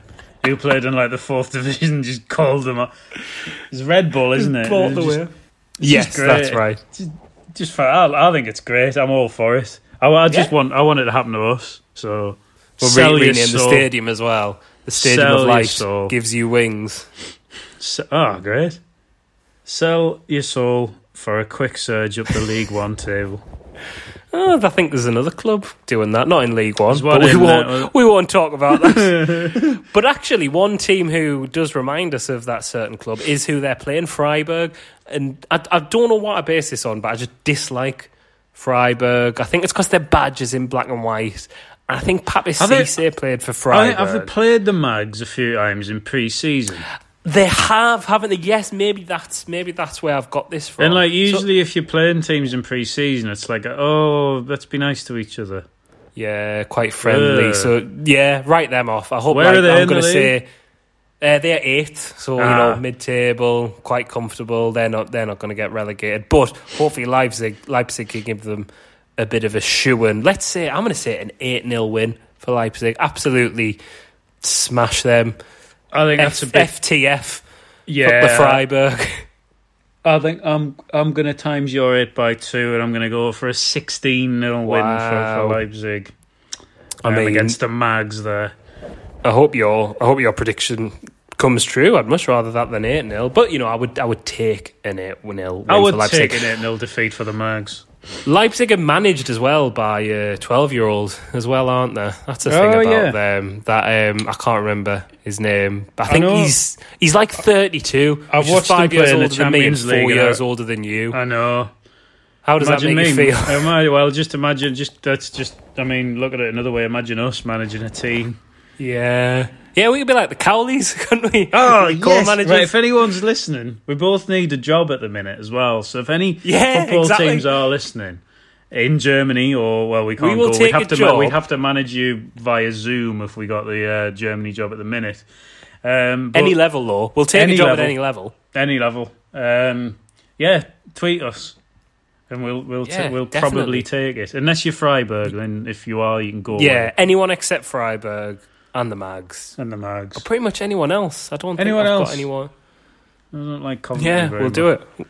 who played in like the fourth division. Just called them. up. It's Red Bull, isn't it? bought the just. Yes, that's right. just for, I, I think it's great. I'm all for it. Oh, I, I just Yeah. want I want it to happen to us. So We'll sell rename the stadium as well. The Stadium Sell of Light gives you wings. Se- oh, great! Sell your soul for a quick surge up the League One table. Oh, I think there's another club doing that, not in League One, one but we won't. there. We won't talk about that. [LAUGHS] but actually, one team who does remind us of that certain club is who they're playing, Freiburg. And I, I don't know what I base this on, but I just dislike Freiburg. I think it's because their badge is in black and white. I think Papiss Cisse played for Freiburg. have they played the Mags a few times in pre-season? they have, haven't they? Yes, maybe that's maybe that's where I've got this from. And like So- usually, if you're playing teams in pre-season, it's like, oh, let's be nice to each other. Yeah, quite friendly. Ugh. So yeah, write them off. I hope. Where like, are they I'm going to say uh, they're eighth, so you Ah. know mid-table, quite comfortable. They're not. They're not going to get relegated, but hopefully Leipzig, Leipzig can give them a bit of a shoe in. Let's say I'm going to say an eight 0 win for Leipzig. Absolutely smash them. I think F- that's a bit. FTF. yeah, the Freiburg. I think I'm I'm going to times your eight by two, and I'm going to go for a 16 0 win for, for Leipzig. I Um, mean, against the Mags there. I hope your I hope your prediction comes true. I'd much rather that than eight 0 But you know, I would I would take an eight 0 I would for Leipzig. take an 8 0 defeat for the Mags. Leipzig are managed as well by a twelve-year-old as well, aren't they? That's the thing Oh, about yeah. them. That um, I can't remember his name. I I think know. he's he's like thirty-two. I've which watched five years older than me and four League, years I- older than you. I know. How does imagine that make me. you feel? Well, just imagine. Just that's just. I mean, look at it another way. Imagine us managing a team. Yeah, yeah. We could be like the Cowleys, [LAUGHS] couldn't we? Oh, [LAUGHS] yes. managers. Right, if anyone's listening, we both need a job at the minute as well. So if any [LAUGHS] Yeah, football exactly. teams are listening in Germany, or well, we can't will go. take we have a to. job. we have to manage you via Zoom if we got the uh, Germany job at the minute. Um, any level, though, we'll take a job level. at any level. any level. Um, yeah, tweet us, and we'll we'll Yeah, we'll definitely. probably take it. Unless you're Freiburg, then if you are, you can go. Yeah, anyone except Freiburg and the Mags. and the Mags. Or Pretty much anyone else. I don't Anyone think I've else? got anyone. I don't like Coventry Yeah, very we'll much. do it.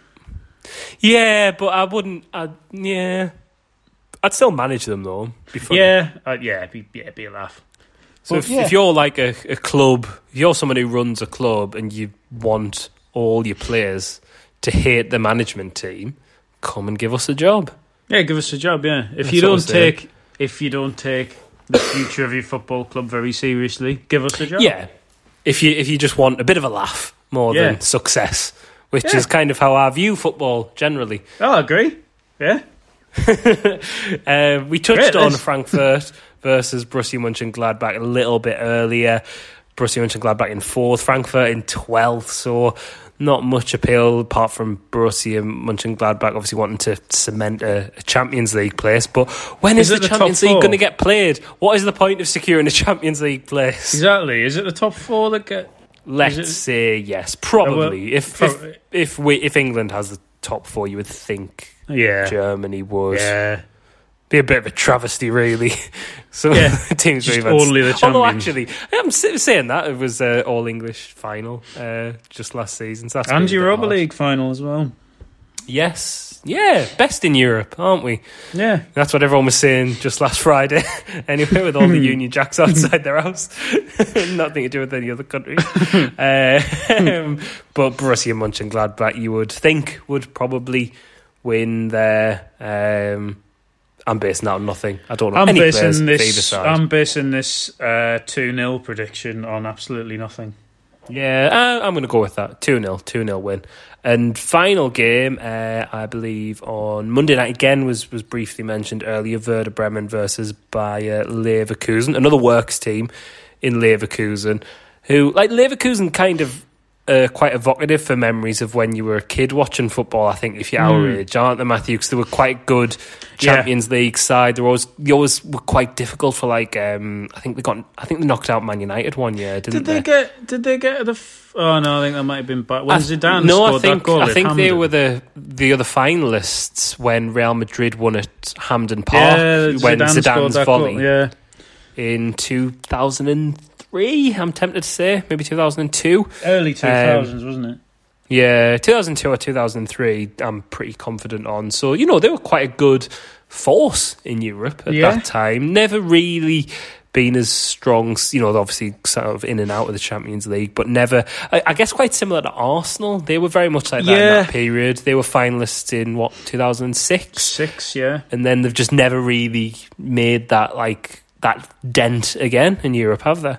Yeah, but I wouldn't. I'd, yeah, I'd still manage them though. Be funny. Yeah, uh, yeah, be, yeah, be a laugh. So But if, yeah. if you're like a, a club, if you're someone who runs a club and you want all your players to hate the management team, come and give us a job. Yeah, give us a job. Yeah, if That's you don't take if you don't take the future of your football club very seriously, give us a job. Yeah, if you if you just want a bit of a laugh more Yeah. than success, which Yeah. is kind of how I view football generally. oh, I agree. Yeah, Uh, [LAUGHS] we touched Great, on. Frankfurt versus Borussia Mönchengladbach a little bit earlier. Borussia Mönchengladbach in fourth, Frankfurt in twelfth. So not much appeal apart from Borussia Mönchengladbach obviously wanting to cement a, a Champions League place. But when Is is, the the Champions League going to get played? What is the point of securing a Champions League place? exactly. Is it the top four that get? Let's it- say yes, probably. Oh, if pro- if if we if England has the top four, you would think Yeah, Germany would. yeah. Be a bit of a travesty, really. [LAUGHS] so Yeah, [LAUGHS] teams just really only the champions. Although actually, I'm saying that it was uh, all English final uh, just last season. So that's And Europa. League final as well. Yes, yeah, best in Europe, aren't we? Yeah, That's what everyone was saying just last Friday. [LAUGHS] anyway, with all the Union Jacks outside their house, nothing to do with any other country. uh, but Borussia Mönchengladbach, you would think, would probably win there. Um, I'm basing that on nothing. I don't know I'm any basing this. I'm basing this uh, two 0 prediction on absolutely nothing. Yeah, uh, I'm going to go with that. 2 0, 2 0 win. And final game, uh, I believe, on Monday night again was, was briefly mentioned earlier Werder Bremen versus Bayer Leverkusen, another works team in Leverkusen, who, like, Leverkusen kind of. Uh, quite evocative for memories of when you were a kid watching football. I think if you're our age, aren't they, Matthew? Because they were quite good Yeah. Champions League side. They were always, they always were quite difficult for like. Um, I think they got. I think they knocked out Man United one year, didn't Did they get? Did they get the? F- oh no, I think that might have been back when I- Zidane no, scored I think that goal. I think they were the the other finalists when Real Madrid won at Hampden Park Yeah, when Zidane Zidane's volley goal. Yeah, in two thousand and three. I'm tempted to say maybe two thousand and two. early um, two thousands, wasn't it? Yeah, two thousand two or two thousand three. I'm pretty confident on. So you know they were quite a good force in Europe at Yeah. that time. Never really been as strong. You know, obviously sort of in and out of the Champions League, but never. I, I guess quite similar to Arsenal. They were very much like that in that period. They were finalists in what 2006, Six, yeah. and then they've just never really made that like that dent again in Europe, have they?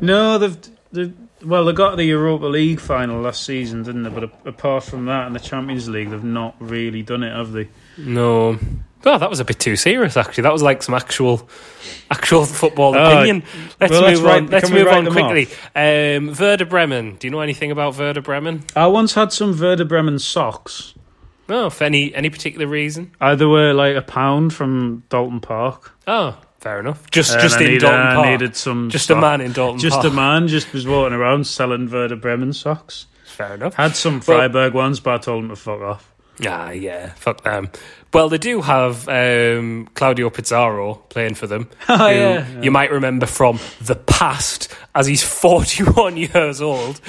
No, they've, they've well, they got the Europa League final last season, didn't they? But a- apart from that, and the Champions League, they've not really done it, have they? No. Oh, that was a bit too serious. Actually, that was like some actual, actual football Oh, opinion. Let's well, move on. let's can move on quickly. Um, Werder Bremen. Do you know anything about Werder Bremen? I once had some Werder Bremen socks. No, for any any particular reason? Either were like a pound from Dalton Park. Oh, fair enough. Just And just I in needed- Dalton I Park. needed some just a man in Dalton Just Park. a man just was walking around selling Werder Bremen socks. Fair enough. Had some Freiburg ones, but I told him to fuck off. Ah, yeah, fuck them. Well, they do have um, Claudio Pizarro playing for them, [LAUGHS] who Oh, yeah. you might remember from the past, as he's [LAUGHS] 41 years old.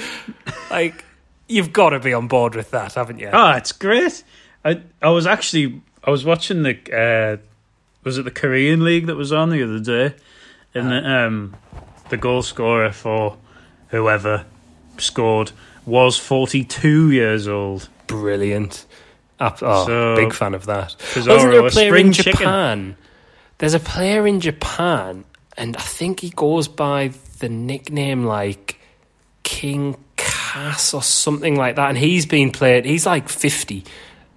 Like, you've got to be on board with that, haven't you? Oh, it's great. I I was actually I was watching the uh, was it the Korean League that was on the other day, and the, um, the goal scorer for whoever scored was forty two years old. Brilliant. Oh, So- big fan of that. Pizarro, Wasn't there a a player spring in chicken. Japan? There's a player in Japan, and I think he goes by the nickname like King Cass or something like that. And he's been played. He's like fifty.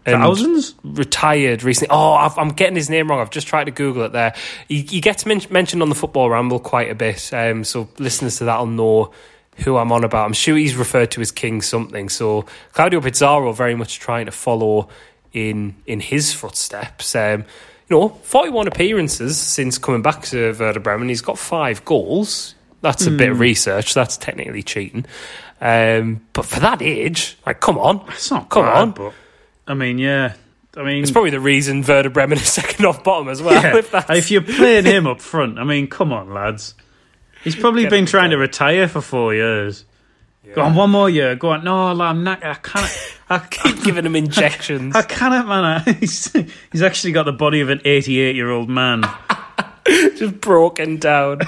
And Thousands? retired recently. Oh, I've, I'm getting his name wrong. I've just tried to Google it there. He, he gets men- mentioned on the Football Ramble quite a bit, um, so listeners to that'll know who I'm on about. I'm sure he's referred to as King something. So Claudio Pizarro very much trying to follow in in his footsteps. Um, you know, 41 appearances since coming back to Werder Bremen. He's got five goals. That's a bit of research. That's technically cheating. Um, but for that age, like, come on. It's not Come bad, on. but I mean, yeah. I mean, It's probably the reason Werder Bremen is [LAUGHS] second off bottom as well. yeah, if if you're playing him up front, I mean, come on, lads. He's probably Get been trying to retire for four years. Go on, one more year. Go on. No, I'm not. I can't. [LAUGHS] I can't. giving him injections. I can't, man. [LAUGHS] He's, he's actually got the body of an 88 year old man. just broken down.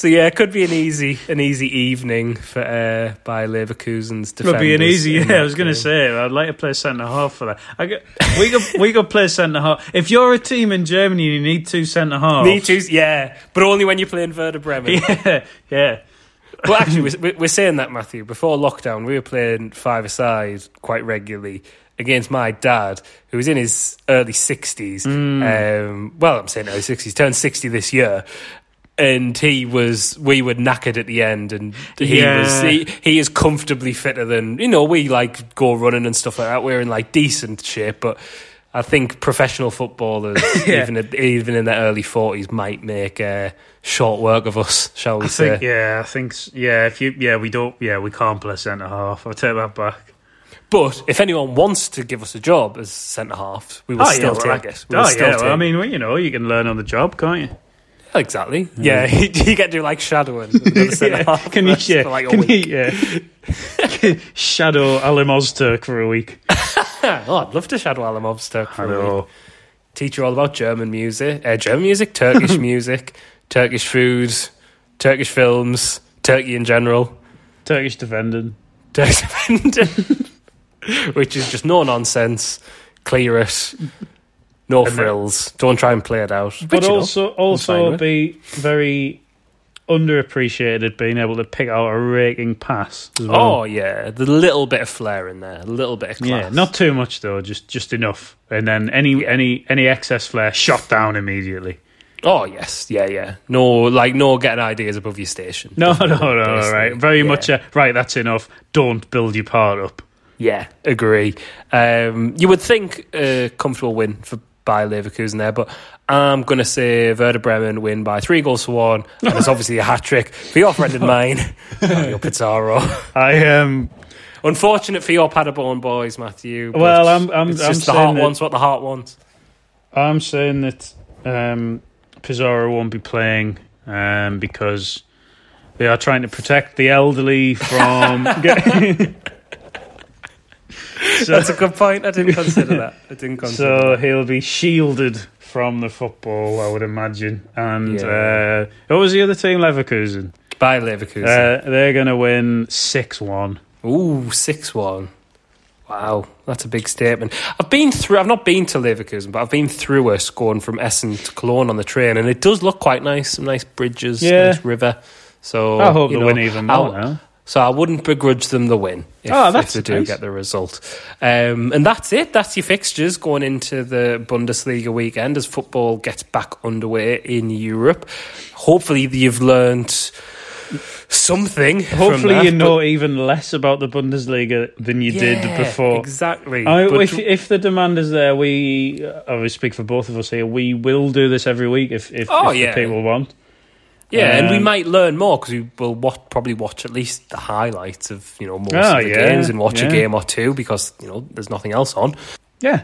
So yeah, it could be an easy an easy evening for uh, Bayer Leverkusen's defenders. Could be an easy. Yeah, I was going to say I'd like to play centre half for that. I get, we could we could play centre half. If you're a team in Germany, you need two centre halves. Me too. Yeah, but only when you're playing Werder Bremen. [LAUGHS] Yeah, yeah. Well, actually, we're, we're saying that Matthew. Before lockdown, we were playing five aside quite regularly against my dad, who was in his early sixties. Um, well, I'm saying early sixties. Turned sixty this year. And he was, we were knackered at the end, and he Yeah. was, he, he is comfortably fitter than, you know, we like go running and stuff like that. We're in like decent shape, but I think professional footballers, [LAUGHS] Yeah. even even in their early forties, might make uh, short work of us, shall we I say? think yeah, I think yeah. If you yeah, we don't yeah, we can't play centre half. I'll take that back. But if anyone wants to give us a job as centre half, we will still well, take I- it. Oh still yeah, well, I mean, well, you know, you can learn on the job, can't you? Exactly. Yeah, [LAUGHS] you get to do like shadowing. [LAUGHS] Yeah. [LAUGHS] Can you yeah, like a can week. you yeah. shadow Alim Ozturk for a week? oh, I'd love to shadow Alan Mobster for I a week. know. Teach you all about German music, uh, German music, Turkish music, Turkish food, Turkish films, Turkey in general, Turkish defending. Turkish defending, which is just no nonsense, clear it, no then- frills. Don't try and play it out. But Which, you know, also also be very underappreciated being able to pick out a raking pass as well. Oh yeah, the little bit of flair in there, a little bit of class. Yeah, not too much though, just just enough. And then any any any excess flair shot down immediately. Oh yes, yeah, yeah. No, like no getting ideas above your station. No, [LAUGHS] no, no, Basically. right. Very Yeah. much a, right, that's enough. Don't build your part up. Yeah, agree. Um, you would think a comfortable win for Bayer Leverkusen there, but I'm going to say Werder Bremen win by three goals to one, and it's obviously a hat trick for your friend and mine, [LAUGHS] Mario Pizarro. I um Unfortunate for your Paderborn boys, Matthew. Well, I'm- I'm- it's I'm just the heart that- wants what the heart wants. I'm saying that um Pizarro won't be playing um because they are trying to protect the elderly from [LAUGHS] getting so, That's a good point. I didn't consider that. I didn't [LAUGHS] consider. so he'll be shielded from the football, I would imagine. And Yeah. uh, what was the other team? Leverkusen. Bayer Leverkusen. Uh, they're going to win six one. Ooh, six one. Wow, that's a big statement. I've been through. I've not been to Leverkusen, but I've been through it, going from Essen to Cologne on the train, and it does look quite nice. Some nice bridges, Yeah. nice river. So I hope you they know, win even more I'll- now. So I wouldn't begrudge them the win if, Oh, if they do nice. get the result. Um, and that's it. That's your fixtures going into the Bundesliga weekend as football gets back underway in Europe. Hopefully, you've learned something. Hopefully, that, you but- know even less about the Bundesliga than you did before. Exactly. I, But- if, if the demand is there, we I will speak for both of us here. We will do this every week if if, Oh, if the people want. Yeah, and we Um, might learn more because we will watch, probably watch at least the highlights of you know most Oh, of the yeah, games and watch yeah. a game or two because you know there's nothing else on. Yeah,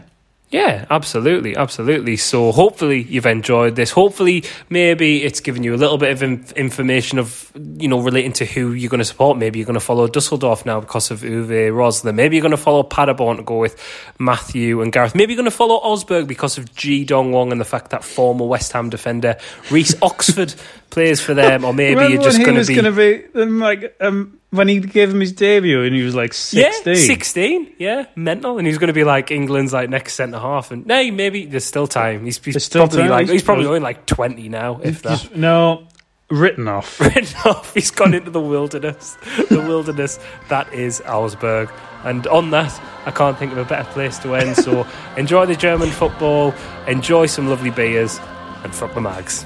Yeah, absolutely, absolutely. So hopefully you've enjoyed this. Hopefully, maybe it's given you a little bit of inf- information of you know relating to who you're going to support. Maybe you're going to follow Dusseldorf now because of Uwe Rosler. Maybe you're going to follow Paderborn to go with Matthew and Gareth. Maybe you're going to follow Augsburg because of Ji Dong-won and the fact that former West Ham defender Reece Oxford [LAUGHS] plays for them. Or maybe you're just going to be. going to be um, like um, when he gave him his debut and he was like sixteen. Yeah, 16. Yeah, mental. And he's going to be like England's like next centre half. And no, maybe there's still time. He's, he's still probably time. like he's probably only like 20 now, if that. No, written off. [LAUGHS] Written off. He's gone into the wilderness. The wilderness that is Augsburg. And on that, I can't think of a better place to end. So [LAUGHS] enjoy the German football, enjoy some lovely beers, and fuck the mags.